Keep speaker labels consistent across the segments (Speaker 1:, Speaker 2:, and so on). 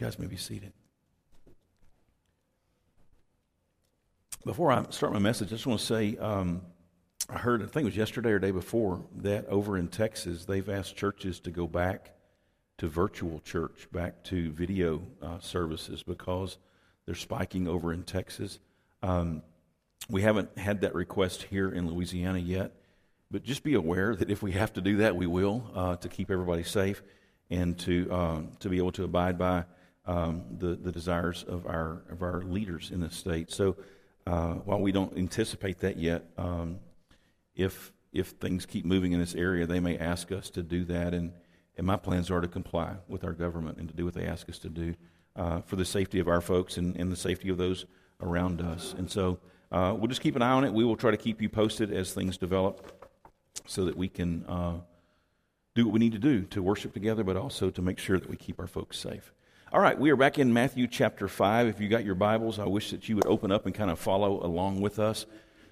Speaker 1: guys may be seated. Before I start my message, I just want to say um, I heard, I think it was yesterday or day before, that over in Texas, they've asked churches to go back to virtual church, back to video uh, services because they're spiking over in Texas. Um, we haven't had that request here in Louisiana yet, but just be aware that if we have to do that, we will uh, to keep everybody safe and to uh, to be able to abide by um, the the desires of our of our leaders in the state. So uh, while we don't anticipate that yet, um, if if things keep moving in this area, they may ask us to do that, and and my plans are to comply with our government and to do what they ask us to do uh, for the safety of our folks and, and the safety of those around us. And so uh, we'll just keep an eye on it. We will try to keep you posted as things develop, so that we can uh, do what we need to do to worship together, but also to make sure that we keep our folks safe. All right, we are back in Matthew chapter 5. If you got your Bibles, I wish that you would open up and kind of follow along with us.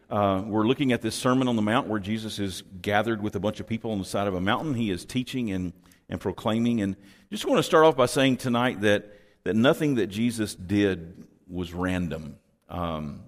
Speaker 1: Uh, we're looking at this Sermon on the Mount where Jesus is gathered with a bunch of people on the side of a mountain. He is teaching and, and proclaiming. And just want to start off by saying tonight that, that nothing that Jesus did was random. Um,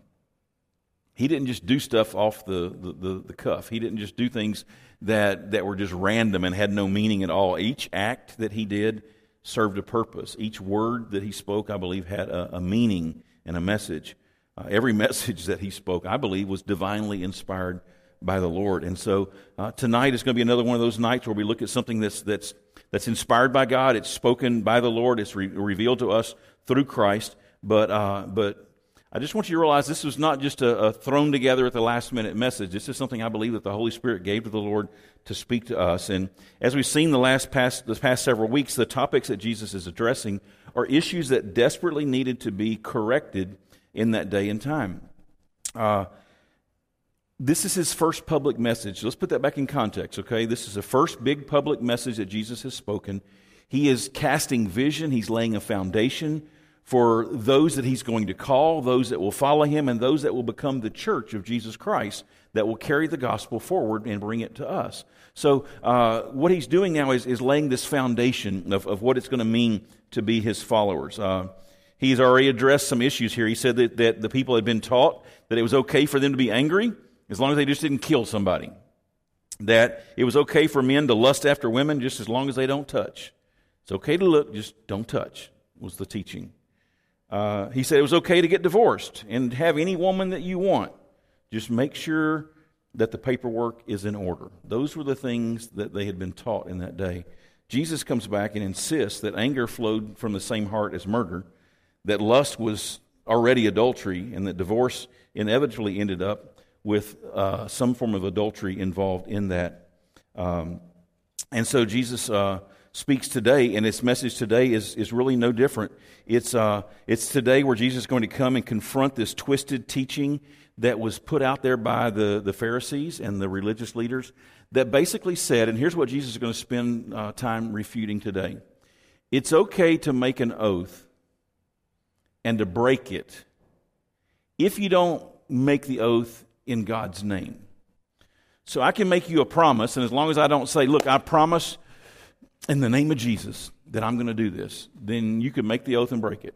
Speaker 1: he didn't just do stuff off the, the, the, the, cuff. He didn't just do things that, that were just random and had no meaning at all. Each act that he did served a purpose. Each word that he spoke, I believe, had a, a meaning and a message. Uh, every message that he spoke, I believe, was divinely inspired by the Lord. And so uh, tonight is going to be another one of those nights where we look at something that's, that's, that's inspired by God. It's spoken by the Lord. It's re- revealed to us through Christ. But, uh, but I just want you to realize this was not just a, a, thrown together at the last minute message. This is something I believe that the Holy Spirit gave to the Lord to speak to us. And as we've seen the last past, the past several weeks, the topics that Jesus is addressing are issues that desperately needed to be corrected in that day and time. Uh, this is his first public message. Let's put that back in context, okay? This is the first big public message that Jesus has spoken. He is casting vision, he's laying a foundation for those that he's going to call, those that will follow him, and those that will become the church of Jesus Christ that will carry the gospel forward and bring it to us. So, uh, what he's doing now is, is laying this foundation of, of what it's going to mean to be his followers. Uh, he's already addressed some issues here. He said that, that the people had been taught that it was okay for them to be angry as long as they just didn't kill somebody. That it was okay for men to lust after women just as long as they don't touch. It's okay to look, just don't touch, was the teaching. Uh, he said it was okay to get divorced and have any woman that you want. Just make sure that the paperwork is in order. Those were the things that they had been taught in that day. Jesus comes back and insists that anger flowed from the same heart as murder, that lust was already adultery, and that divorce inevitably ended up with uh, some form of adultery involved in that. Um, and so Jesus uh, speaks today, and its message today is, is really no different. It's, uh, it's today where Jesus is going to come and confront this twisted teaching that was put out there by the, the Pharisees and the religious leaders that basically said, and here's what Jesus is going to spend uh, time refuting today it's okay to make an oath and to break it if you don't make the oath in God's name. So I can make you a promise, and as long as I don't say, look, I promise in the name of Jesus that I'm going to do this, then you could make the oath and break it.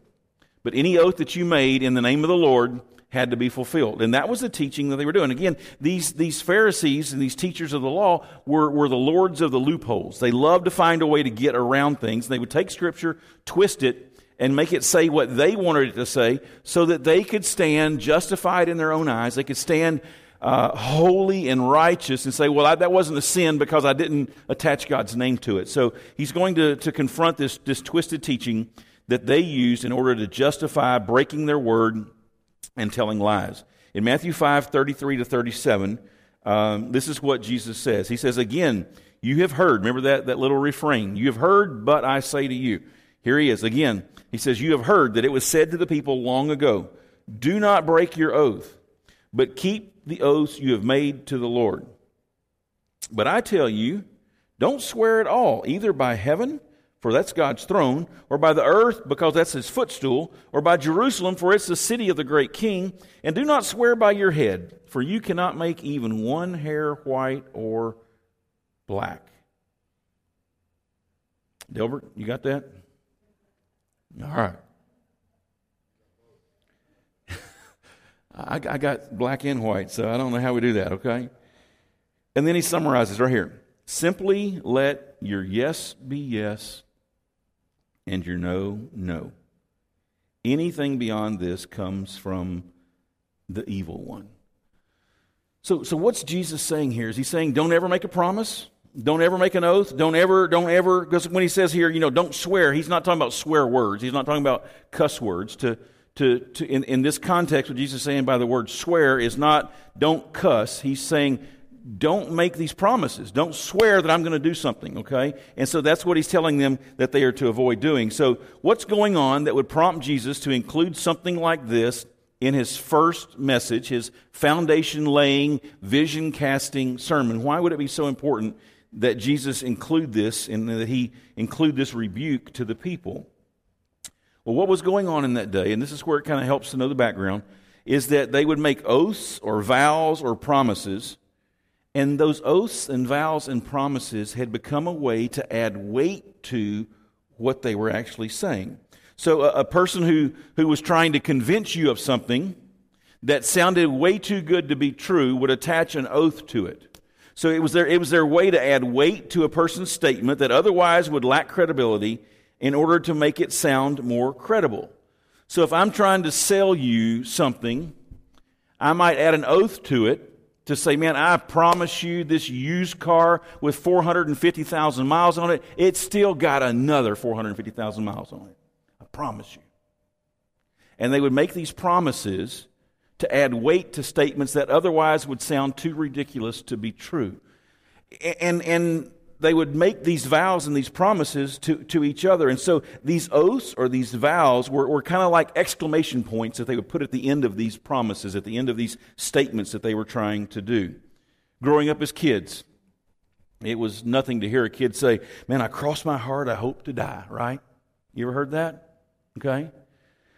Speaker 1: But any oath that you made in the name of the Lord had to be fulfilled. And that was the teaching that they were doing. Again, these, these Pharisees and these teachers of the law were, were the lords of the loopholes. They loved to find a way to get around things. They would take Scripture, twist it, and make it say what they wanted it to say so that they could stand justified in their own eyes. They could stand uh, holy and righteous and say, well, I, that wasn't a sin because I didn't attach God's name to it. So he's going to, to confront this, this twisted teaching that they used in order to justify breaking their word and telling lies. In Matthew 5 33 to 37, um, this is what Jesus says. He says, Again, you have heard, remember that, that little refrain, you have heard, but I say to you. Here he is. Again, he says, You have heard that it was said to the people long ago, Do not break your oath, but keep the oaths you have made to the Lord. But I tell you, don't swear at all, either by heaven, for that's God's throne, or by the earth, because that's his footstool, or by Jerusalem, for it's the city of the great king. And do not swear by your head, for you cannot make even one hair white or black. Delbert, you got that? All I, I got black and white, so I don't know how we do that, okay? And then he summarizes right here simply let your yes be yes and your no, no. Anything beyond this comes from the evil one. So, so what's Jesus saying here? Is he saying don't ever make a promise? Don't ever make an oath. Don't ever, don't ever, because when he says here, you know, don't swear, he's not talking about swear words. He's not talking about cuss words. To, to, to in, in this context, what Jesus is saying by the word swear is not don't cuss. He's saying don't make these promises. Don't swear that I'm going to do something, okay? And so that's what he's telling them that they are to avoid doing. So, what's going on that would prompt Jesus to include something like this in his first message, his foundation laying, vision casting sermon? Why would it be so important that Jesus include this and that he include this rebuke to the people? Well, what was going on in that day, and this is where it kind of helps to know the background, is that they would make oaths or vows or promises, and those oaths and vows and promises had become a way to add weight to what they were actually saying. So, a, a person who, who was trying to convince you of something that sounded way too good to be true would attach an oath to it. So it was, their, it was their way to add weight to a person's statement that otherwise would lack credibility in order to make it sound more credible. So if I'm trying to sell you something, I might add an oath to it to say, man, I promise you this used car with 450,000 miles on it, it's still got another 450,000 miles on it. I promise you. And they would make these promises to add weight to statements that otherwise would sound too ridiculous to be true. And, and they would make these vows and these promises to, to each other. And so these oaths or these vows were, were kind of like exclamation points that they would put at the end of these promises, at the end of these statements that they were trying to do. Growing up as kids, it was nothing to hear a kid say, Man, I cross my heart, I hope to die, right? You ever heard that? Okay.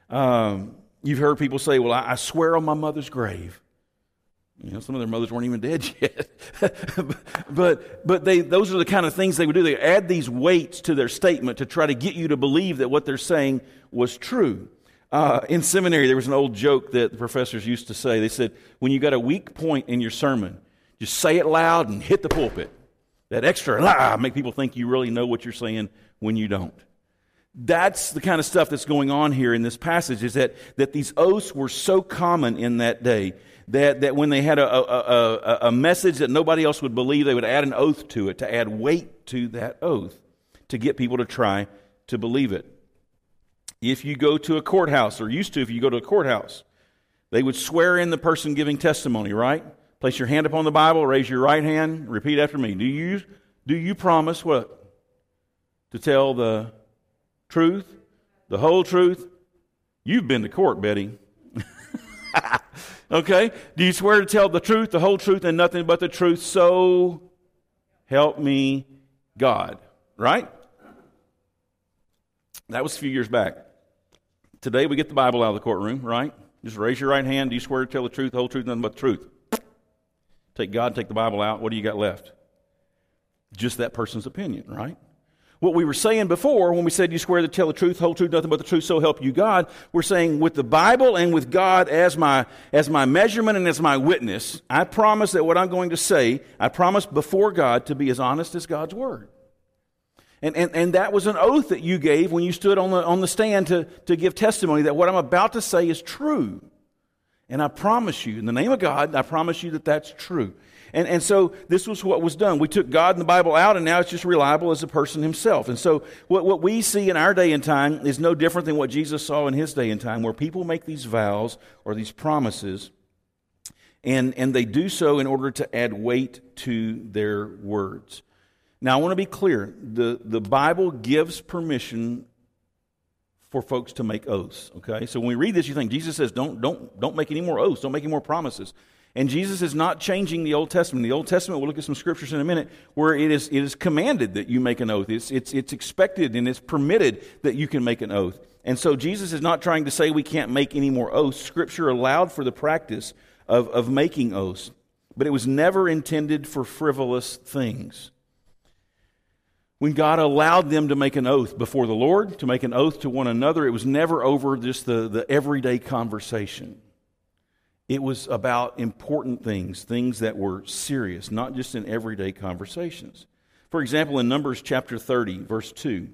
Speaker 1: Um, You've heard people say, Well, I, I swear on my mother's grave. You know, some of their mothers weren't even dead yet. but but they, those are the kind of things they would do. They add these weights to their statement to try to get you to believe that what they're saying was true. Uh, in seminary, there was an old joke that the professors used to say. They said, when you got a weak point in your sermon, just say it loud and hit the pulpit. That extra la make people think you really know what you're saying when you don't. That's the kind of stuff that's going on here in this passage is that, that these oaths were so common in that day that, that when they had a, a, a, a message that nobody else would believe, they would add an oath to it to add weight to that oath to get people to try to believe it. If you go to a courthouse, or used to if you go to a courthouse, they would swear in the person giving testimony, right? Place your hand upon the Bible, raise your right hand, repeat after me. Do you, do you promise what? To tell the truth, the whole truth. You've been to court, Betty. okay? Do you swear to tell the truth, the whole truth, and nothing but the truth? So help me God. Right? That was a few years back. Today we get the Bible out of the courtroom, right? Just raise your right hand. Do you swear to tell the truth, the whole truth, nothing but the truth? Take God, take the Bible out. What do you got left? Just that person's opinion, right? What we were saying before when we said you swear to tell the truth, whole truth, nothing but the truth, so help you God, we're saying with the Bible and with God as my, as my measurement and as my witness, I promise that what I'm going to say, I promise before God to be as honest as God's Word. And, and, and that was an oath that you gave when you stood on the, on the stand to, to give testimony that what I'm about to say is true. And I promise you, in the name of God, I promise you that that's true. And, and so this was what was done. We took God and the Bible out, and now it's just reliable as a person himself. And so what, what we see in our day and time is no different than what Jesus saw in his day and time, where people make these vows or these promises, and, and they do so in order to add weight to their words. Now, I want to be clear the, the Bible gives permission for folks to make oaths okay so when we read this you think jesus says don't don't don't make any more oaths don't make any more promises and Jesus is not changing the Old Testament. The Old Testament, we'll look at some scriptures in a minute, where it is, it is commanded that you make an oath. It's, it's, it's expected and it's permitted that you can make an oath. And so Jesus is not trying to say we can't make any more oaths. Scripture allowed for the practice of, of making oaths, but it was never intended for frivolous things. When God allowed them to make an oath before the Lord, to make an oath to one another, it was never over just the, the everyday conversation. It was about important things, things that were serious, not just in everyday conversations. For example, in Numbers chapter 30, verse 2,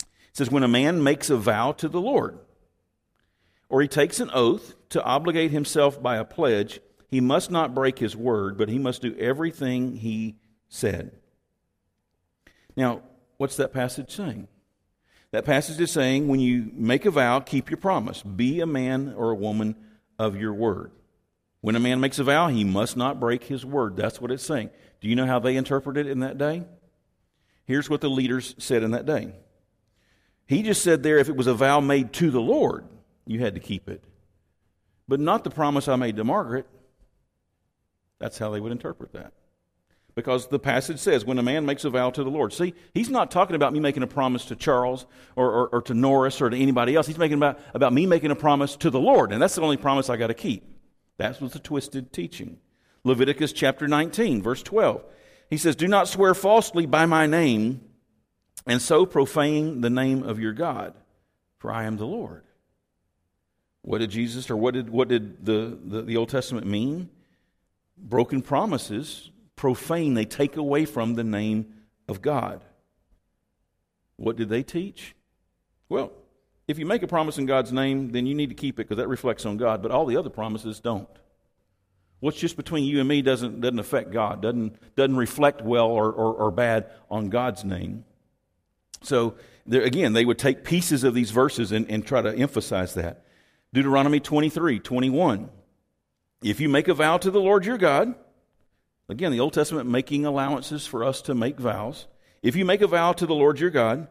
Speaker 1: it says, When a man makes a vow to the Lord, or he takes an oath to obligate himself by a pledge, he must not break his word, but he must do everything he said. Now, what's that passage saying? That passage is saying when you make a vow, keep your promise. Be a man or a woman of your word. When a man makes a vow, he must not break his word. That's what it's saying. Do you know how they interpreted it in that day? Here's what the leaders said in that day. He just said there if it was a vow made to the Lord, you had to keep it. But not the promise I made to Margaret. That's how they would interpret that because the passage says when a man makes a vow to the Lord. See, he's not talking about me making a promise to Charles or, or, or, to Norris or to anybody else. He's making about, about me making a promise to the Lord, and that's the only promise I got to keep. That was the twisted teaching. Leviticus chapter 19, verse 12. He says, Do not swear falsely by my name, and so profane the name of your God, for I am the Lord. What did Jesus or what did, what did the, the, the Old Testament mean? Broken promises profane, they take away from the name of God. What did they teach? Well, if you make a promise in God's name, then you need to keep it because that reflects on God, but all the other promises don't. What's just between you and me doesn't, doesn't affect God, doesn't, doesn't reflect well or, or, or bad on God's name. So, there, again, they would take pieces of these verses and, and try to emphasize that. Deuteronomy 23 21. If you make a vow to the Lord your God, Again, the Old Testament making allowances for us to make vows. If you make a vow to the Lord your God,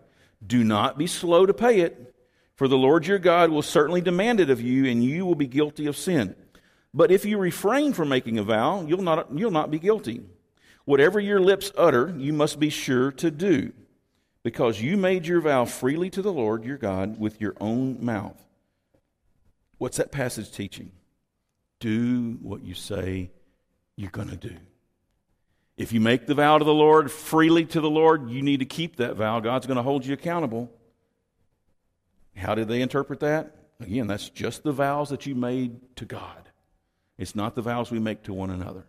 Speaker 1: do not be slow to pay it, for the Lord your God will certainly demand it of you, and you will be guilty of sin. But if you refrain from making a vow, you'll not, you'll not be guilty. Whatever your lips utter, you must be sure to do, because you made your vow freely to the Lord your God with your own mouth. What's that passage teaching? Do what you say you're going to do. If you make the vow to the Lord freely to the Lord, you need to keep that vow. God's going to hold you accountable. How did they interpret that? Again, that's just the vows that you made to God. It's not the vows we make to one another.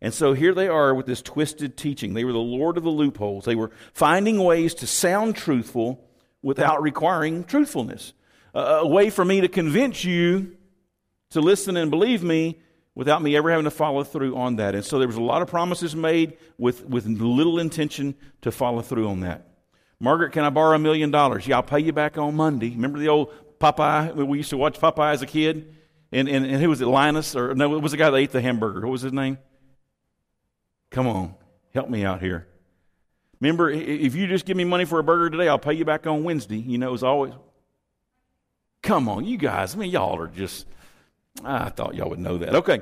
Speaker 1: And so here they are with this twisted teaching. They were the Lord of the loopholes. They were finding ways to sound truthful without requiring truthfulness. a way for me to convince you to listen and believe me without me ever having to follow through on that. And so there was a lot of promises made with, with little intention to follow through on that. Margaret, can I borrow a million dollars? Yeah, I'll pay you back on Monday. Remember the old Popeye? We used to watch Popeye as a kid. And, and, and who was it, Linus? Or no, it was the guy that ate the hamburger. What was his name? Come on, help me out here. Remember, if you just give me money for a burger today, I'll pay you back on Wednesday. You know, it was always. Come on, you guys. I mean, y'all are just. I thought y'all would know that. Okay,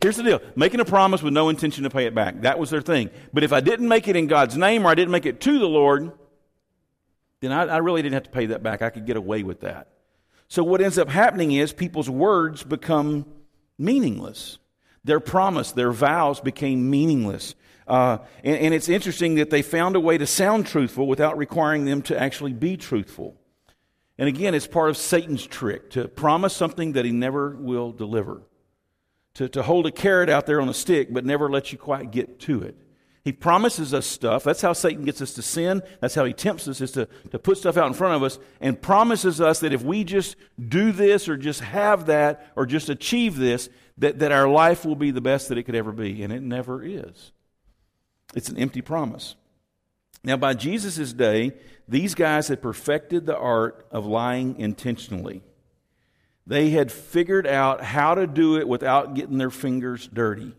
Speaker 1: here's the deal making a promise with no intention to pay it back. That was their thing. But if I didn't make it in God's name or I didn't make it to the Lord, then I, I really didn't have to pay that back. I could get away with that. So what ends up happening is people's words become meaningless. Their promise, their vows became meaningless. Uh, and, and it's interesting that they found a way to sound truthful without requiring them to actually be truthful. And again, it's part of Satan's trick to promise something that he never will deliver, to, to hold a carrot out there on a stick, but never let you quite get to it. He promises us stuff. That's how Satan gets us to sin. That's how he tempts us, is to, to put stuff out in front of us and promises us that if we just do this or just have that or just achieve this, that, that our life will be the best that it could ever be. And it never is. It's an empty promise. Now, by Jesus' day, these guys had perfected the art of lying intentionally. They had figured out how to do it without getting their fingers dirty.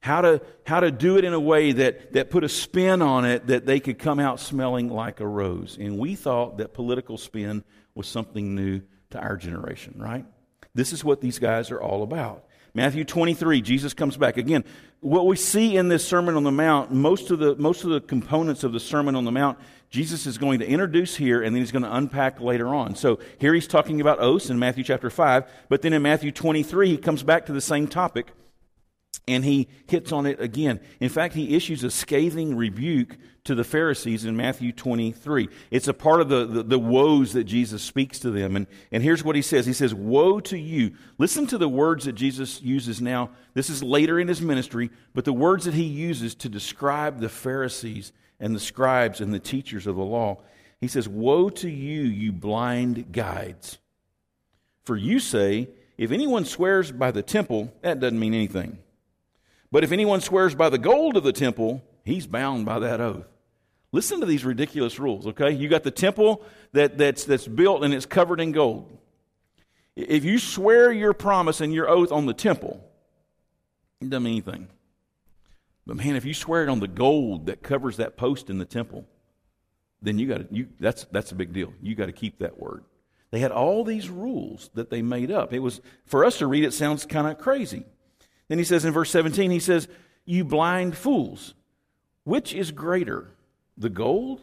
Speaker 1: How to, how to do it in a way that, that put a spin on it that they could come out smelling like a rose. And we thought that political spin was something new to our generation, right? This is what these guys are all about. Matthew 23, Jesus comes back. Again, what we see in this Sermon on the Mount, most of the, most of the components of the Sermon on the Mount, Jesus is going to introduce here and then he's going to unpack later on. So here he's talking about oaths in Matthew chapter 5, but then in Matthew 23, he comes back to the same topic. And he hits on it again. In fact, he issues a scathing rebuke to the Pharisees in Matthew 23. It's a part of the, the, the, woes that Jesus speaks to them. And, and here's what he says He says, Woe to you. Listen to the words that Jesus uses now. This is later in his ministry, but the words that he uses to describe the Pharisees and the scribes and the teachers of the law. He says, Woe to you, you blind guides. For you say, if anyone swears by the temple, that doesn't mean anything. But if anyone swears by the gold of the temple, he's bound by that oath. Listen to these ridiculous rules, okay? You got the temple that, that's, that's built and it's covered in gold. If you swear your promise and your oath on the temple, it doesn't mean anything. But man, if you swear it on the gold that covers that post in the temple, then you got to you that's that's a big deal. You got to keep that word. They had all these rules that they made up. It was for us to read it sounds kind of crazy. Then he says in verse 17, he says, You blind fools, which is greater, the gold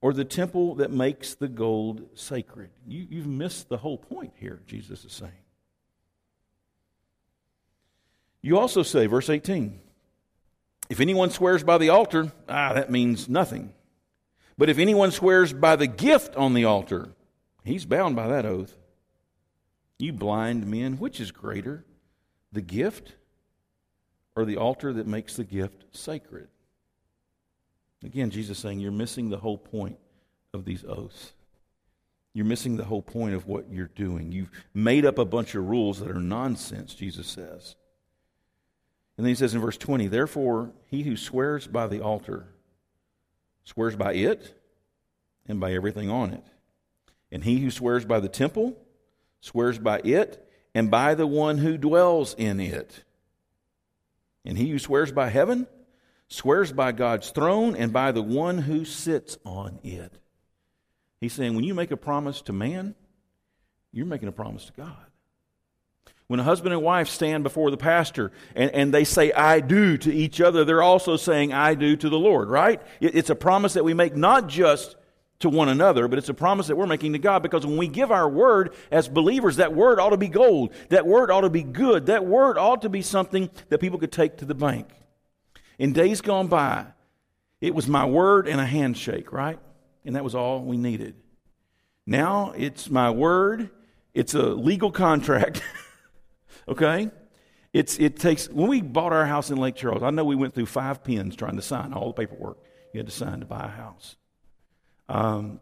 Speaker 1: or the temple that makes the gold sacred? You, you've missed the whole point here, Jesus is saying. You also say, verse 18, if anyone swears by the altar, ah, that means nothing. But if anyone swears by the gift on the altar, he's bound by that oath. You blind men, which is greater, the gift or the altar that makes the gift sacred. Again, Jesus saying you're missing the whole point of these oaths. You're missing the whole point of what you're doing. You've made up a bunch of rules that are nonsense, Jesus says. And then he says in verse 20, Therefore, he who swears by the altar swears by it and by everything on it. And he who swears by the temple swears by it and by the one who dwells in it. And he who swears by heaven swears by God's throne and by the one who sits on it. He's saying when you make a promise to man, you're making a promise to God. When a husband and wife stand before the pastor and, and they say, I do to each other, they're also saying, I do to the Lord, right? It, it's a promise that we make not just to one another, but it's a promise that we're making to God because when we give our word as believers, that word ought to be gold. That word ought to be good. That word ought to be something that people could take to the bank. In days gone by, it was my word and a handshake, right? And that was all we needed. Now it's my word, it's a legal contract, okay? It's, it takes, when we bought our house in Lake Charles, I know we went through five pens trying to sign all the paperwork you had to sign to buy a house. Um,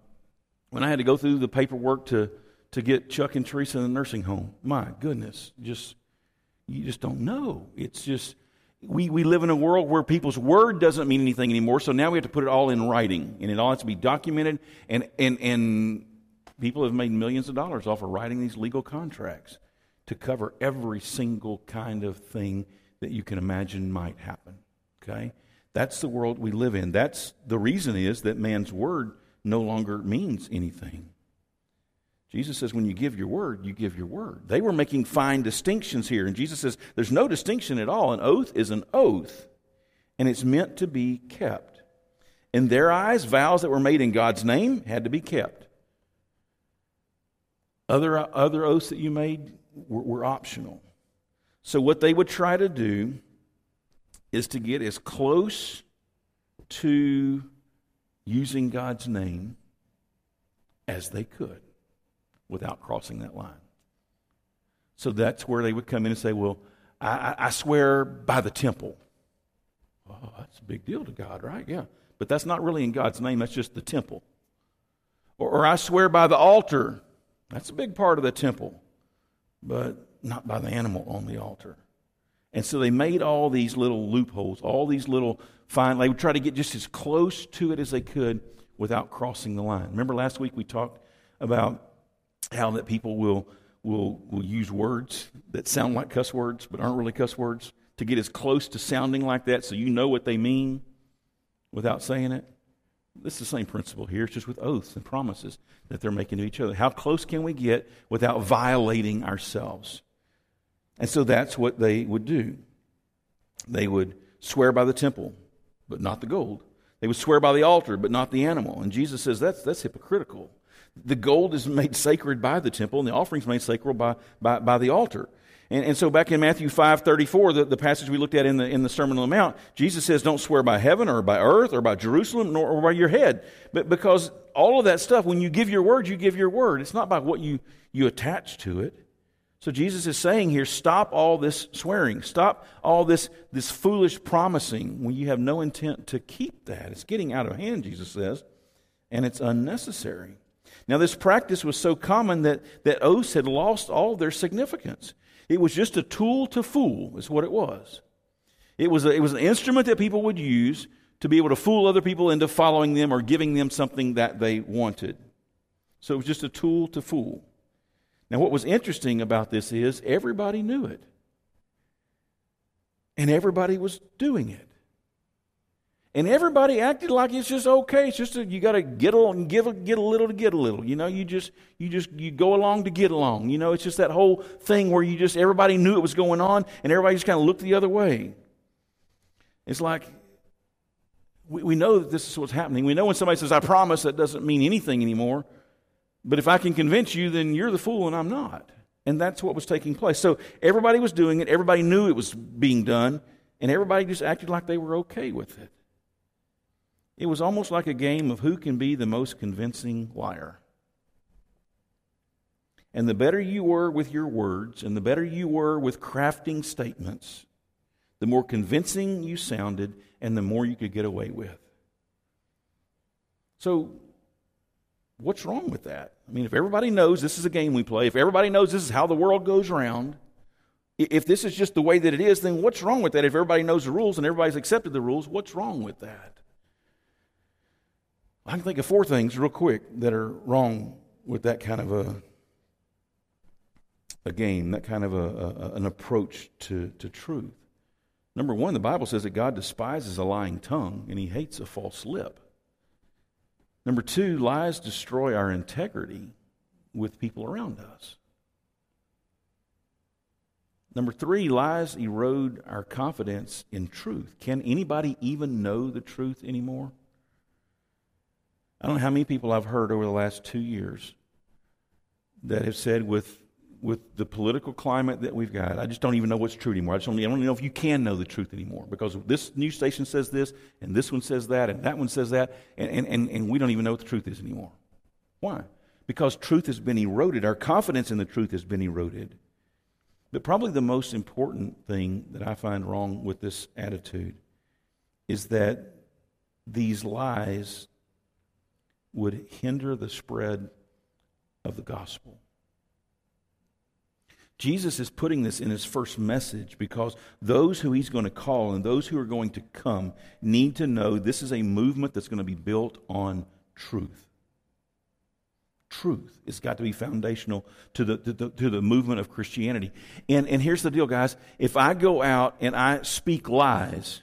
Speaker 1: when I had to go through the paperwork to, to get Chuck and Teresa in the nursing home, my goodness, just you just don't know. It's just we, we live in a world where people's word doesn't mean anything anymore, so now we have to put it all in writing, and it all has to be documented, and, and, and people have made millions of dollars off of writing these legal contracts to cover every single kind of thing that you can imagine might happen. Okay? That's the world we live in. That's the reason is that man's word no longer means anything. Jesus says, when you give your word, you give your word. They were making fine distinctions here. And Jesus says, there's no distinction at all. An oath is an oath, and it's meant to be kept. In their eyes, vows that were made in God's name had to be kept. Other, other oaths that you made were, were optional. So, what they would try to do is to get as close to using God's name as they could without crossing that line. So that's where they would come in and say, Well, I, I swear by the temple. Oh, that's a big deal to God, right? Yeah. But that's not really in God's name, that's just the temple. Or, or I swear by the altar. That's a big part of the temple, but not by the animal on the altar. And so they made all these little loopholes, all these little fine. They would try to get just as close to it as they could without crossing the line. Remember last week we talked about how that people will will will use words that sound like cuss words but aren't really cuss words to get as close to sounding like that so you know what they mean without saying it. This is the same principle here. It's just with oaths and promises that they're making to each other. How close can we get without violating ourselves? And so that's what they would do. They would swear by the temple, but not the gold. They would swear by the altar, but not the animal. And Jesus says that's, that's hypocritical. The gold is made sacred by the temple, and the offerings made sacred by, by, by the altar. And, and so back in Matthew 5 34, the, the passage we looked at in the, in the Sermon on the Mount, Jesus says, Don't swear by heaven or by earth or by Jerusalem nor or by your head. But because all of that stuff, when you give your word, you give your word. It's not by what you, you attach to it. So Jesus is saying here, stop all this swearing. Stop all this, this foolish promising when you have no intent to keep that. It's getting out of hand, Jesus says, and it's unnecessary. Now, this practice was so common that, that oaths had lost all their significance. It was just a tool to fool, is what it was. It was, a, it was an instrument that people would use to be able to fool other people into following them or giving them something that they wanted. So it was just a tool to fool. Now, what was interesting about this is everybody knew it, and everybody was doing it. And everybody acted like it's just okay. It's just a, you got to get along, give a, get a little to get a little. You know, you just you just you go along to get along. You know, it's just that whole thing where you just everybody knew it was going on, and everybody just kind of looked the other way. It's like we, we know that this is what's happening. We know when somebody says "I promise," that doesn't mean anything anymore. But if I can convince you, then you're the fool, and I'm not. And that's what was taking place. So everybody was doing it. Everybody knew it was being done, and everybody just acted like they were okay with it. It was almost like a game of who can be the most convincing liar. And the better you were with your words, and the better you were with crafting statements, the more convincing you sounded, and the more you could get away with. So, what's wrong with that? I mean, if everybody knows this is a game we play, if everybody knows this is how the world goes around, if this is just the way that it is, then what's wrong with that? If everybody knows the rules and everybody's accepted the rules, what's wrong with that? I can think of four things real quick that are wrong with that kind of a, a game, that kind of a, a, an approach to, to truth. Number one, the Bible says that God despises a lying tongue and he hates a false lip. Number two, lies destroy our integrity with people around us. Number three, lies erode our confidence in truth. Can anybody even know the truth anymore? I don't know how many people I've heard over the last two years that have said, with, with the political climate that we've got, I just don't even know what's true anymore. I, just don't, I don't even know if you can know the truth anymore because this news station says this, and this one says that, and that one says that, and, and, and, and we don't even know what the truth is anymore. Why? Because truth has been eroded. Our confidence in the truth has been eroded. But probably the most important thing that I find wrong with this attitude is that these lies would hinder the spread of the gospel. Jesus is putting this in his first message because those who he's going to call and those who are going to come need to know this is a movement that's going to be built on truth. Truth has got to be foundational to the, to the, to the movement of Christianity. And, and here's the deal, guys. If I go out and I speak lies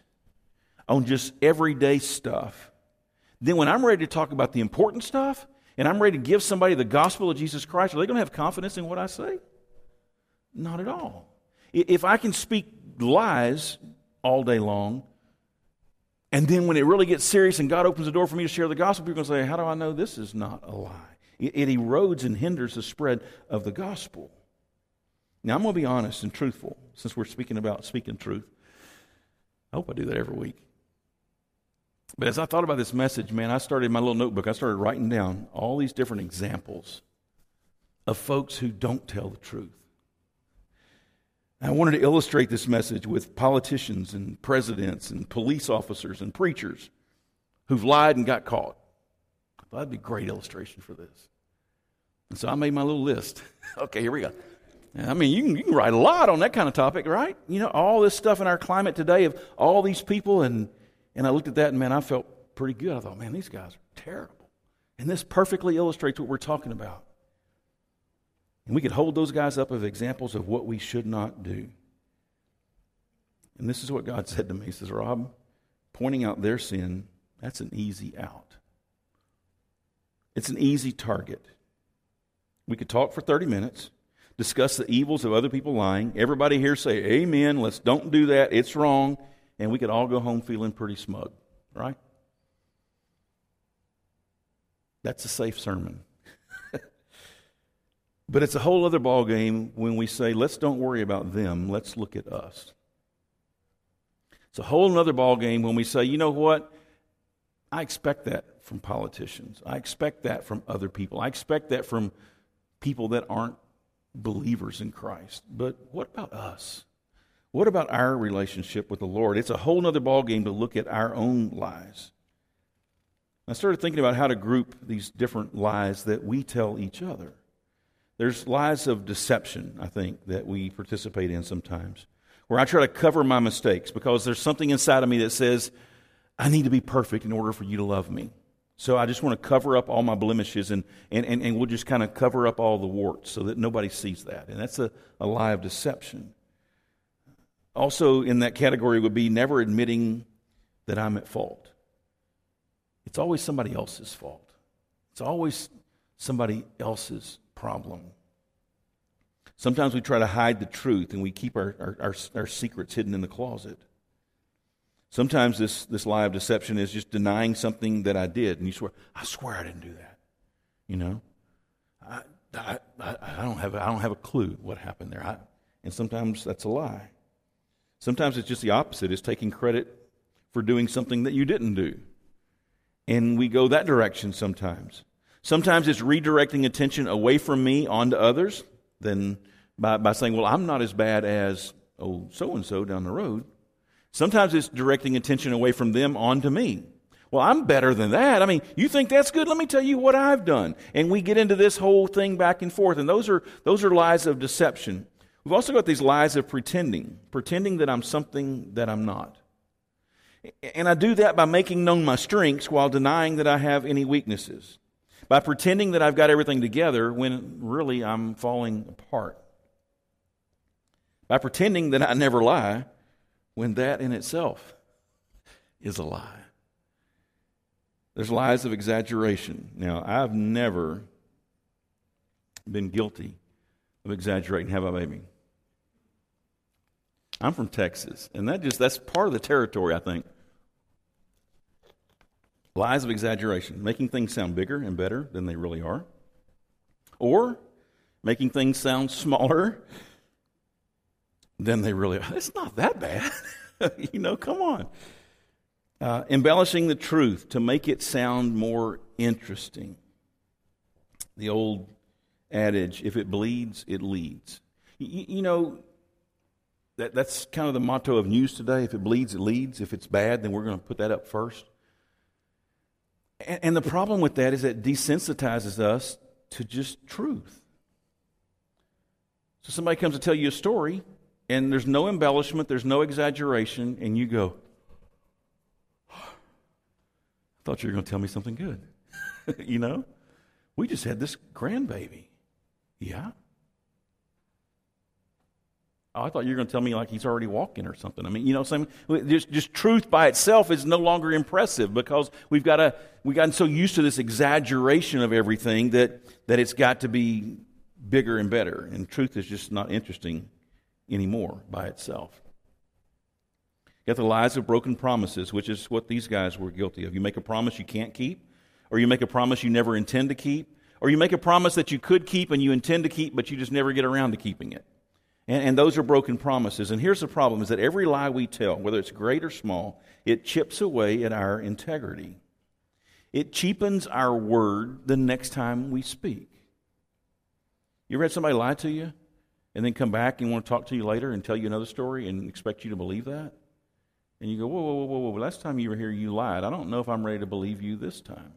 Speaker 1: on just everyday stuff, then when I'm ready to talk about the important stuff and I'm ready to give somebody the gospel of Jesus Christ, are they going to have confidence in what I say? Not at all. If I can speak lies all day long, and then when it really gets serious and God opens the door for me to share the gospel, people are going to say, How do I know this is not a lie? It, it erodes and hinders the spread of the gospel. Now, I'm going to be honest and truthful since we're speaking about speaking truth. I hope I do that every week. But as I thought about this message, man, I started my little notebook, I started writing down all these different examples of folks who don't tell the truth. I wanted to illustrate this message with politicians and presidents and police officers and preachers who've lied and got caught. I thought that'd be a great illustration for this. And so I made my little list. okay, here we go. I mean, you can, you can write a lot on that kind of topic, right? You know, all this stuff in our climate today of all these people and and I looked at that and man, I felt pretty good. I thought, man, these guys are terrible. And this perfectly illustrates what we're talking about. And we could hold those guys up as examples of what we should not do. And this is what God said to me. He says, Rob, pointing out their sin, that's an easy out. It's an easy target. We could talk for 30 minutes, discuss the evils of other people lying. Everybody here say, Amen. Let's don't do that. It's wrong and we could all go home feeling pretty smug, right? That's a safe sermon. But it's a whole other ballgame when we say, let's don't worry about them, let's look at us. It's a whole other ballgame when we say, you know what? I expect that from politicians. I expect that from other people. I expect that from people that aren't believers in Christ. But what about us? What about our relationship with the Lord? It's a whole other ballgame to look at our own lives. I started thinking about how to group these different lies that we tell each other. There's lies of deception, I think, that we participate in sometimes, where I try to cover my mistakes because there's something inside of me that says, I need to be perfect in order for you to love me. So I just want to cover up all my blemishes and, and, and, and we'll just kind of cover up all the warts so that nobody sees that. And that's a, a lie of deception. Also, in that category would be never admitting that I'm at fault. It's always somebody else's fault, it's always somebody else's problem. Sometimes we try to hide the truth and we keep our, our, our, our, secrets hidden in the closet. Sometimes this, this lie of deception is just denying something that I did, and you swear, I swear I didn't do that. You know? I, I, I, don't, have, I don't have a clue what happened there. I, and sometimes that's a lie. Sometimes it's just the opposite, it's taking credit for doing something that you didn't do. And we go that direction sometimes. Sometimes it's redirecting attention away from me onto others, then by, by saying, well, I'm not as bad as, oh, so and so down the road. Sometimes it's directing attention away from them onto me. Well, I'm better than that. I mean, you think that's good? Let me tell you what I've done. And we get into this whole thing back and forth. And those are, those are lies of deception. We've also got these lies of pretending, pretending that I'm something that I'm not. And I do that by making known my strengths while denying that I have any weaknesses, by pretending that I've got everything together when really I'm falling apart, by pretending that I never lie when that in itself is a lie. There's lies of exaggeration. Now, I've never been guilty of exaggerating, have I, baby? I'm from Texas, and that just that's part of the territory, I think. Lies of exaggeration, making things sound bigger and better than they really are. Or making things sound smaller than they really are. It's not that bad. you know, come on. Uh, embellishing the truth to make it sound more interesting. The old adage if it bleeds, it leads. You, you know, that, that's kind of the motto of news today. If it bleeds, it leads. If it's bad, then we're going to put that up first. And, and the problem with that is that desensitizes us to just truth. So somebody comes to tell you a story, and there's no embellishment, there's no exaggeration, and you go, I thought you were going to tell me something good. you know? We just had this grandbaby. Yeah? Oh, I thought you were going to tell me like he's already walking or something. I mean, you know, some just just truth by itself is no longer impressive because we've got a we've gotten so used to this exaggeration of everything that that it's got to be bigger and better, and truth is just not interesting anymore by itself. You got the lies of broken promises, which is what these guys were guilty of. You make a promise you can't keep, or you make a promise you never intend to keep, or you make a promise that you could keep and you intend to keep, but you just never get around to keeping it. And, and those are broken promises. And here's the problem is that every lie we tell, whether it's great or small, it chips away at our integrity. It cheapens our word the next time we speak. You ever had somebody lie to you and then come back and want to talk to you later and tell you another story and expect you to believe that? And you go, whoa, whoa, whoa, whoa, whoa. last time you were here, you lied. I don't know if I'm ready to believe you this time.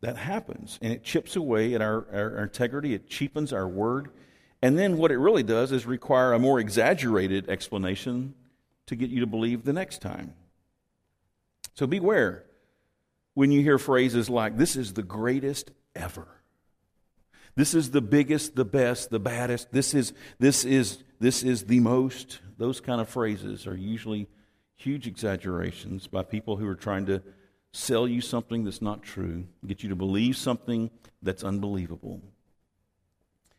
Speaker 1: That happens, and it chips away at our, our, our integrity, it cheapens our word. And then what it really does is require a more exaggerated explanation to get you to believe the next time. So beware when you hear phrases like, this is the greatest ever. This is the biggest, the best, the baddest. This is, this is, this is the most. Those kind of phrases are usually huge exaggerations by people who are trying to sell you something that's not true, get you to believe something that's unbelievable.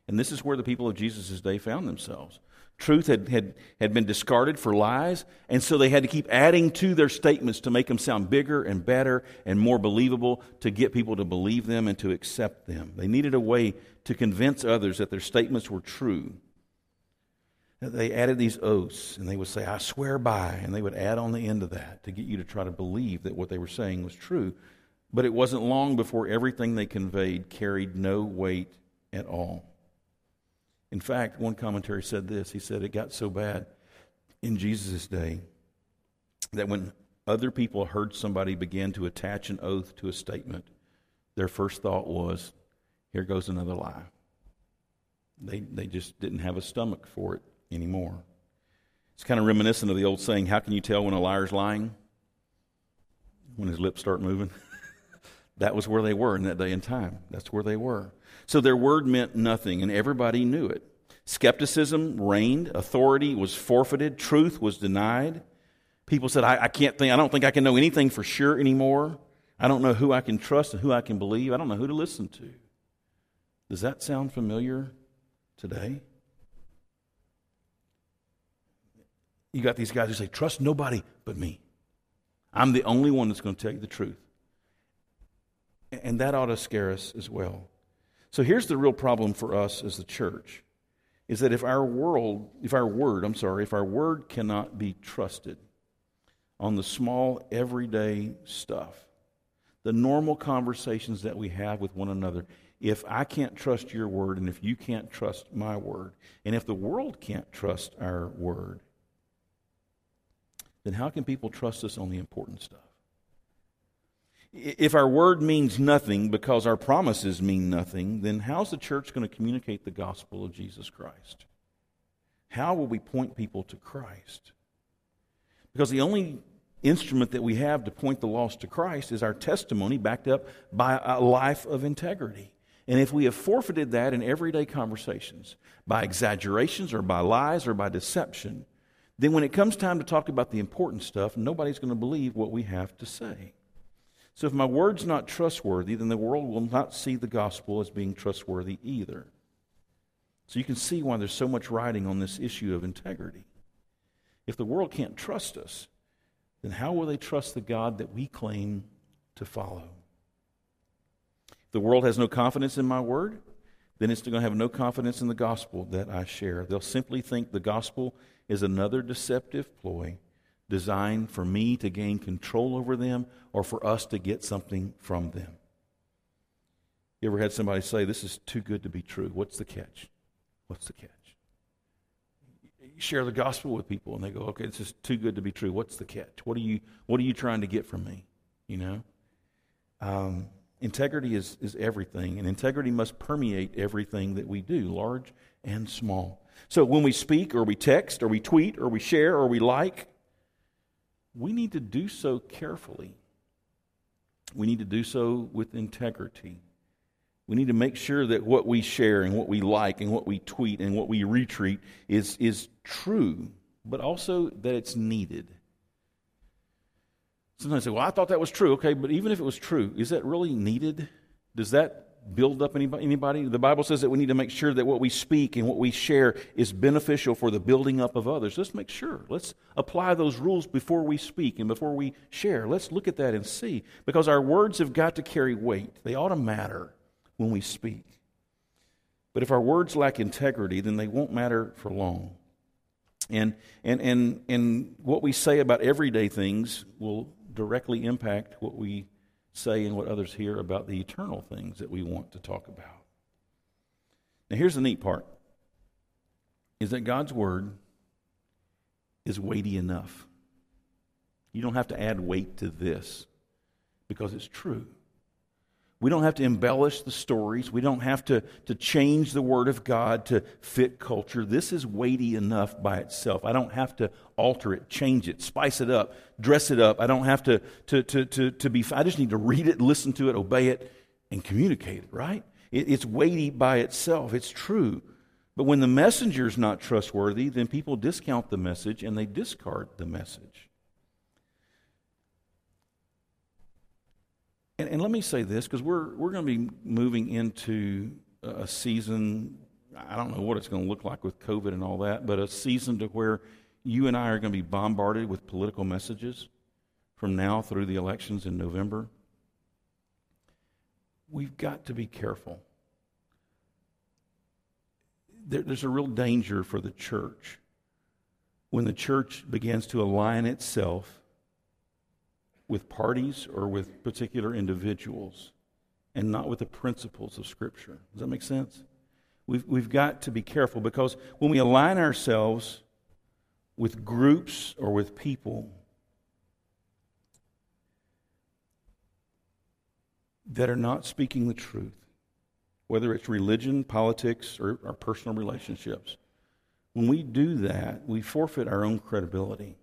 Speaker 1: And this is where the people of Jesus' day found themselves. Truth had, had, had been discarded for lies, and so they had to keep adding to their statements to make them sound bigger and better and more believable to get people to believe them and to accept them. They needed a way to convince others that their statements were true. They added these oaths, and they would say, I swear by, and they would add on the end of that to get you to try to believe that what they were saying was true. But it wasn't long before everything they conveyed carried no weight at all. In fact, one commentary said this he said it got so bad in Jesus' day that when other people heard somebody begin to attach an oath to a statement, their first thought was, here goes another lie. They, they just didn't have a stomach for it anymore. It's kind of reminiscent of the old saying, How can you tell when a liar's lying? When his lips start moving. that was where they were in that day and time. That's where they were. So their word meant nothing, and everybody knew it. Skepticism reigned, authority was forfeited, truth was denied. People said, I, I, can't think, I don't think I can know anything for sure anymore. I don't know who I can trust and who I can believe. I don't know who to listen to. Does that sound familiar today? You got these guys who say, Trust nobody but me. I'm the only one that's going to tell you the truth. And that ought to scare us as well. So here's the real problem for us as the church is that if our world, if our word, I'm sorry, if our word cannot be trusted on the small everyday stuff, the normal conversations that we have with one another, if I can't trust your word and if you can't trust my word, and if the world can't trust our word, then how can people trust us on the important stuff? If our word means nothing because our promises mean nothing, then how's the church going to communicate the gospel of Jesus Christ? How will we point people to Christ? Because the only instrument that we have to point the lost to Christ is our testimony backed up by a life of integrity. And if we have forfeited that in everyday conversations by exaggerations or by lies or by deception, then when it comes time to talk about the important stuff, nobody's going to believe what we have to say. So if my word's not trustworthy, then the world will not see the gospel as being trustworthy either. So you can see why there's so much writing on this issue of integrity. If the world can't trust us, then how will they trust the God that we claim to follow? If the world has no confidence in my word, then it's going to have no confidence in the gospel that I share. They'll simply think the gospel is another deceptive ploy designed for me to gain control over them or for us to get something from them. You ever had somebody say, This is too good to be true? What's the catch? What's the catch? You share the gospel with people and they go, Okay, this is too good to be true. What's the catch? What are you, what are you trying to get from me? You know? Um, integrity is, is everything, and integrity must permeate everything that we do, large and small. So when we speak or we text or we tweet or we share or we like, we need to do so carefully. We need to do so with integrity. We need to make sure that what we share and what we like and what we tweet and what we retweet is, is true, but also that it's needed. Sometimes I say, well, I thought that was true. Okay, but even if it was true, is that really needed? Does that build up anybody? The Bible says that we need to make sure that what we speak and what we share is beneficial for the building up of others. Let's make sure. Let's apply those rules before we speak and before we share. Let's look at that and see. Because our words have got to carry weight, they ought to matter when we speak. But if our words lack integrity, then they won't matter for long. And, and, and, and what we say about everyday things will directly impact what we say and what others hear about the eternal things that we want to talk about. Now, here's the neat part is that God's word is weighty enough. You don't have to add weight to this because it's true. We don't have to embellish the stories. We don't have to, to change the Word of God to fit culture. This is weighty enough by itself. I don't have to alter it, change it, spice it up, dress it up. I don't have to, to, to, to, to be, I just need to read it, listen to it, obey it, and communicate it, right? It, it's weighty by itself. It's true. But when the messenger is not trustworthy, then people discount the message and they discard the message. And, and let me say this because we're, we're going to be moving into a season, I don't know what it's going to look like with COVID and all that, but a season to where you and I are going to be bombarded with political messages from now through the elections in November. We've got to be careful. There, there's a real danger for the church when the church begins to align itself with parties or with particular individuals and not with the principles of Scripture. Does that make sense? We've, we've got to be careful because when we align ourselves with groups or with people that are not speaking the truth, whether it's religion, politics, or our personal relationships, when we do that, we forfeit our own credibility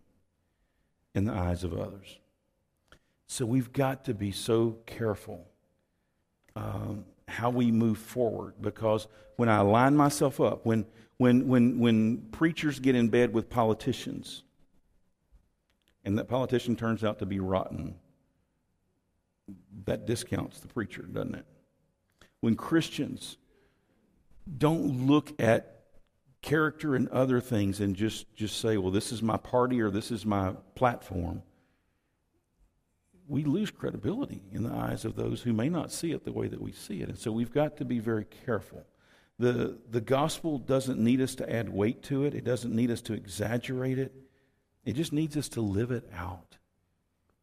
Speaker 1: in the eyes of others. So we've got to be so careful um, how we move forward because when I line myself up, when, when, when, when preachers get in bed with politicians, and that politician turns out to be rotten, that discounts the preacher, doesn't it? When Christians don't look at character and other things and just, just say, well, this is my party or this is my platform, we lose credibility in the eyes of those who may not see it the way that we see it. And so we've got to be very careful. The, the gospel doesn't need us to add weight to it, it doesn't need us to exaggerate it. It just needs us to live it out.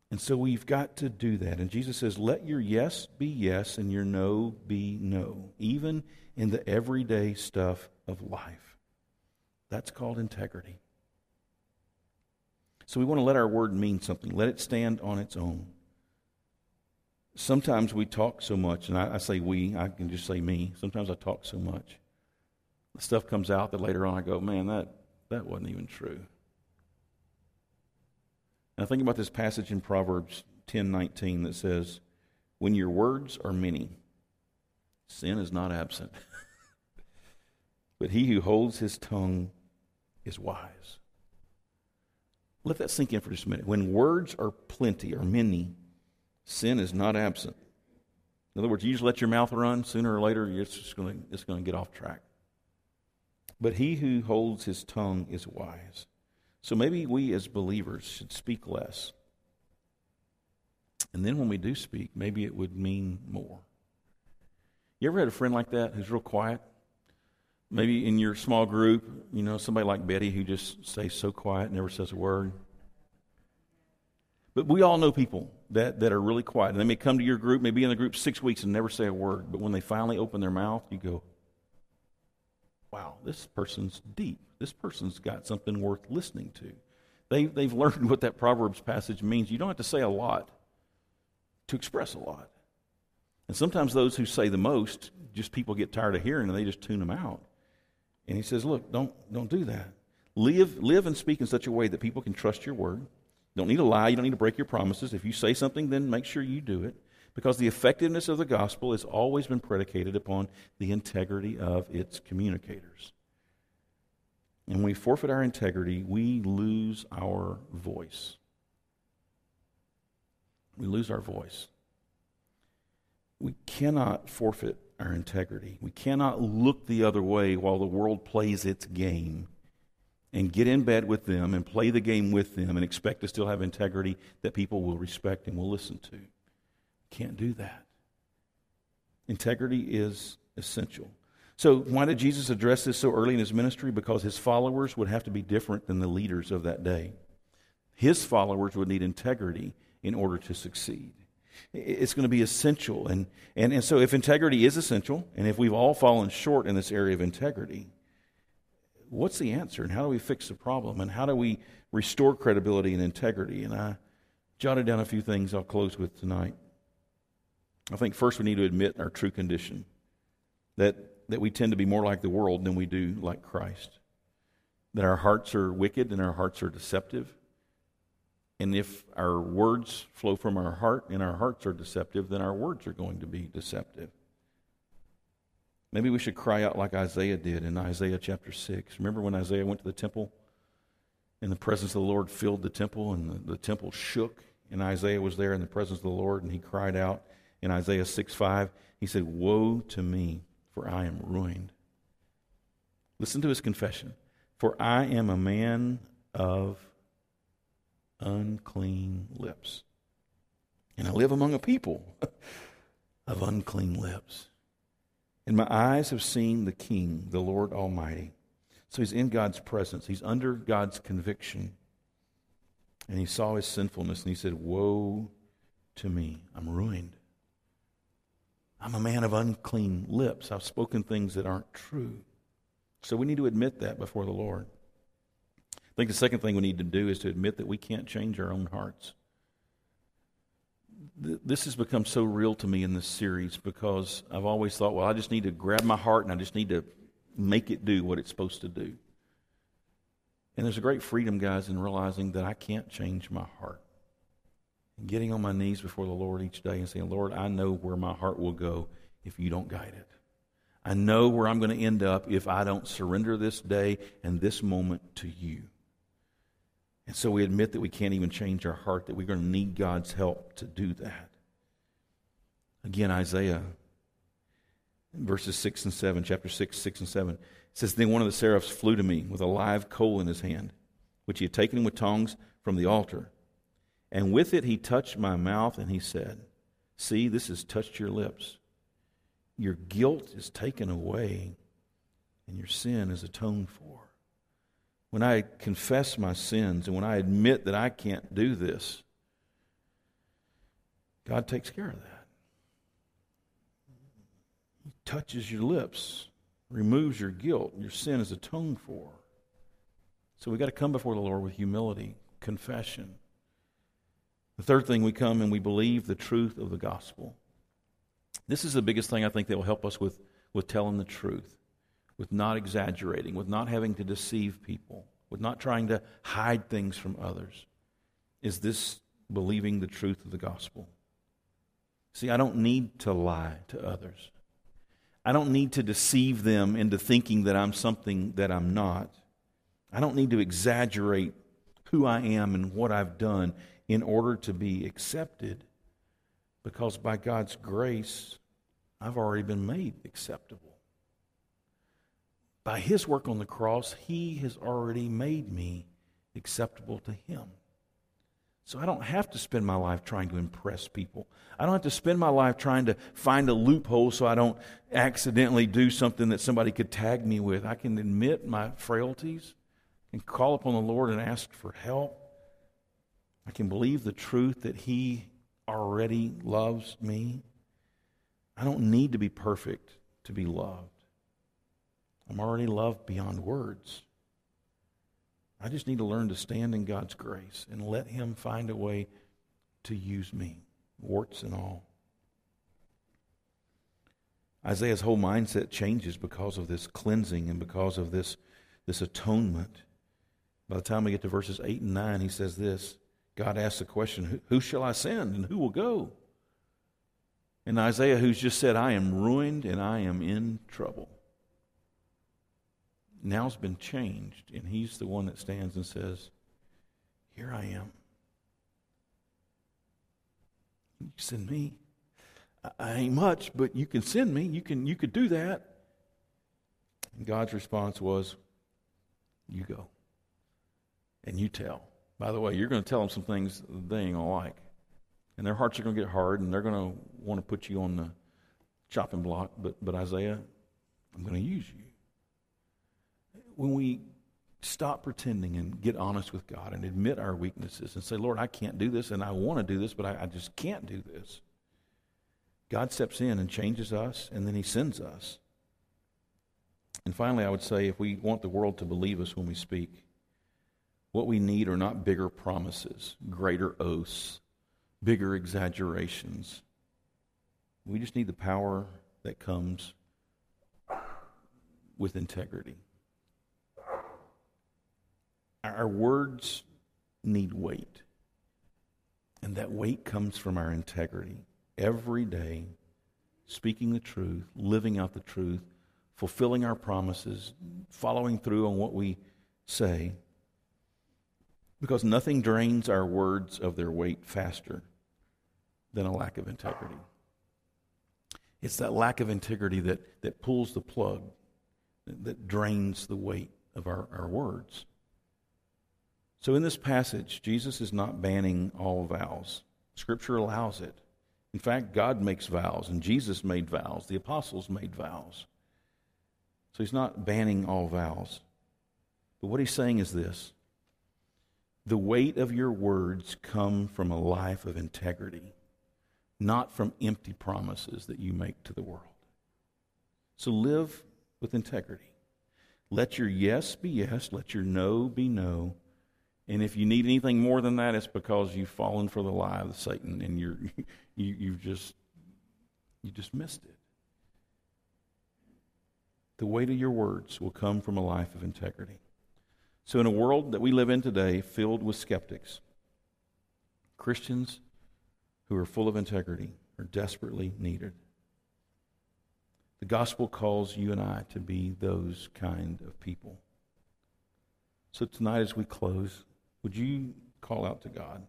Speaker 1: And so we've got to do that. And Jesus says, let your yes be yes and your no be no, even in the everyday stuff of life. That's called integrity. So we want to let our word mean something, let it stand on its own. Sometimes we talk so much, and I, I say we, I can just say me. Sometimes I talk so much. The stuff comes out that later on I go, man, that, that wasn't even true. Now think about this passage in Proverbs 10:19 that says, "When your words are many, sin is not absent. but he who holds his tongue is wise." Let that sink in for just a minute. When words are plenty or many, sin is not absent. In other words, you just let your mouth run, sooner or later it's just going to, it's going to get off track. But he who holds his tongue is wise. So maybe we as believers should speak less. And then when we do speak, maybe it would mean more. You ever had a friend like that who's real quiet? Maybe in your small group, you know, somebody like Betty who just stays so quiet, never says a word. But we all know people that, that are really quiet. And they may come to your group, maybe in the group six weeks and never say a word. But when they finally open their mouth, you go, wow, this person's deep. This person's got something worth listening to. They, they've learned what that Proverbs passage means. You don't have to say a lot to express a lot. And sometimes those who say the most, just people get tired of hearing and they just tune them out. And he says, Look, don't, don't do that. Live, live and speak in such a way that people can trust your word. You don't need to lie. You don't need to break your promises. If you say something, then make sure you do it. Because the effectiveness of the gospel has always been predicated upon the integrity of its communicators. And when we forfeit our integrity, we lose our voice. We lose our voice. We cannot forfeit our integrity. We cannot look the other way while the world plays its game and get in bed with them and play the game with them and expect to still have integrity that people will respect and will listen to. Can't do that. Integrity is essential. So, why did Jesus address this so early in his ministry? Because his followers would have to be different than the leaders of that day. His followers would need integrity in order to succeed. It's going to be essential. And, and, and so, if integrity is essential, and if we've all fallen short in this area of integrity, what's the answer? And how do we fix the problem? And how do we restore credibility and integrity? And I jotted down a few things I'll close with tonight. I think first we need to admit our true condition that, that we tend to be more like the world than we do like Christ. That our hearts are wicked and our hearts are deceptive and if our words flow from our heart and our hearts are deceptive, then our words are going to be deceptive. Maybe we should cry out like Isaiah did in Isaiah chapter 6. Remember when Isaiah went to the temple and the presence of the Lord filled the temple and the, the temple shook and Isaiah was there in the presence of the Lord and he cried out in Isaiah 6 5. He said, Woe to me, for I am ruined. Listen to his confession. For I am a man of unclean lips. And I live among a people of unclean lips. And my eyes have seen the King, the Lord Almighty. So he's in God's presence. He's under God's conviction. And he saw his sinfulness and he said, Woe to me. I'm ruined. I'm a man of unclean lips. I've spoken things that aren't true. So we need to admit that before the Lord. I think the second thing we need to do is to admit that we can't change our own hearts. This has become so real to me in this series because I've always thought, well, I just need to grab my heart and I just need to make it do what it's supposed to do. And there's a great freedom, guys, in realizing that I can't change my heart. Getting on my knees before the Lord each day and saying, Lord, I know where my heart will go if you don't guide it. I know where I'm going to end up if I don't surrender this day and this moment to you. And so we admit that we can't even change our heart, that we're going to need God's help to do that. Again, Isaiah, verses 6 and 7, chapter 6, 6 and 7, says, Then one of the seraphs flew to me with a live coal in his hand, which he had taken with tongs from the altar. And with it he touched my mouth, and he said, See, this has touched your lips. Your guilt is taken away, and your sin is atoned for when I confess my sins and when I admit that I can't do this, God takes care of that. He touches your lips, removes your guilt. Your sin is atoned for. So we've got to come before the Lord with humility, confession. The third thing, we come and we believe the truth of the gospel. This is the biggest thing I think that will help us with, with telling the truth with not exaggerating, with not having to deceive people, with not trying to hide things from others, is this believing the truth of the gospel. See, I don't need to lie to others. I don't need to deceive them into thinking that I'm something that I'm not. I don't need to exaggerate who I am and what I've done in order to be accepted because by God's grace, I've already been made acceptable. By his work on the cross, he has already made me acceptable to him. So I don't have to spend my life trying to impress people. I don't have to spend my life trying to find a loophole so I don't accidentally do something that somebody could tag me with. I can admit my frailties and call upon the Lord and ask for help. I can believe the truth that He already loves me. I don't need to be perfect to be loved. I'm already loved beyond words. I just need to learn to stand in God's grace and let Him find a way to use me, warts and all. Isaiah's whole mindset changes because of this cleansing and because of this, this atonement. By the time we get to verses 8 and 9, he says this God asks the question, Who shall I send and who will go? And Isaiah, who's just said, I am ruined and I am in trouble now's been changed, and he's the one that stands and says, Here I am. You send me. I ain't much, but you can send me. You can you could do that. And God's response was, You go. And you tell. By the way, you're going to tell them some things they ain't to like. And their hearts are going to get hard, and they're going to want to put you on the chopping block. But, but Isaiah, I'm going to use you when we stop pretending and get honest with God and admit our weaknesses and say, Lord, I can't do this and I want to do this, but I, I, just can't do this. God steps in and changes us, and then He sends us. And finally, I would say if we want the world to believe us when we speak, what we need are not bigger promises, greater oaths, bigger exaggerations. We just need the power that comes with integrity. Our words need weight. And that weight comes from our integrity. Every day, speaking the truth, living out the truth, fulfilling our promises, following through on what we say. Because nothing drains our words of their weight faster than a lack of integrity. It's that lack of integrity that, that pulls the plug that drains the weight of our, our words. So, in this passage, Jesus is not banning all vows. Scripture allows it. In fact, God makes vows, and Jesus made vows. The apostles made vows. So, he's not banning all vows. But what he's saying is this the weight of your words come from a life of integrity, not from empty promises that you make to the world. So live with integrity. Let your yes be yes, let your no be no, and if you need anything more than that, it's because you've fallen for the lie of Satan and you're, you, you've just, you just missed it. The weight of your words will come from a life of integrity. So, in a world that we live in today filled with skeptics, Christians who are full of integrity are desperately needed. The gospel calls you and I to be those kind of people. So, tonight as we close, would you call out to God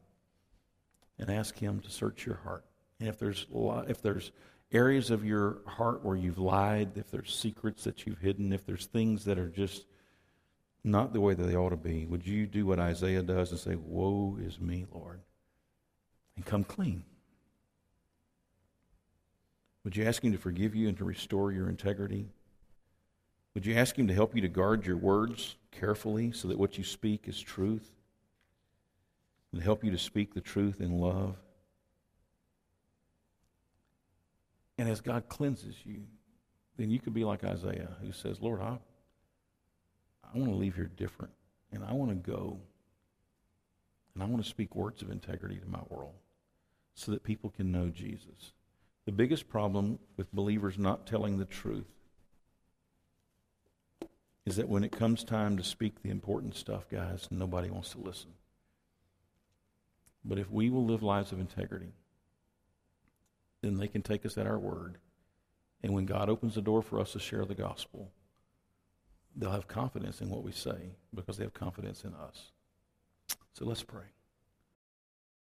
Speaker 1: and ask Him to search your heart? And if there's if there's areas of your heart where you've lied, if there's secrets that you've hidden, if there's things that are just not the way that they ought to be, would you do what Isaiah does and say, "Woe is me, Lord," and come clean? Would you ask Him to forgive you and to restore your integrity? Would you ask Him to help you to guard your words carefully so that what you speak is truth? And help you to speak the truth in love. And as God cleanses you, then you could be like Isaiah, who says, Lord, I, I want to leave here different, and I want to go, and I want to speak words of integrity to my world so that people can know Jesus. The biggest problem with believers not telling the truth is that when it comes time to speak the important stuff, guys, nobody wants to listen. But if we will live lives of integrity, then they can take us at our word. And when God opens the door for us to share the gospel, they'll have confidence in what we say because they have confidence in us. So let's pray.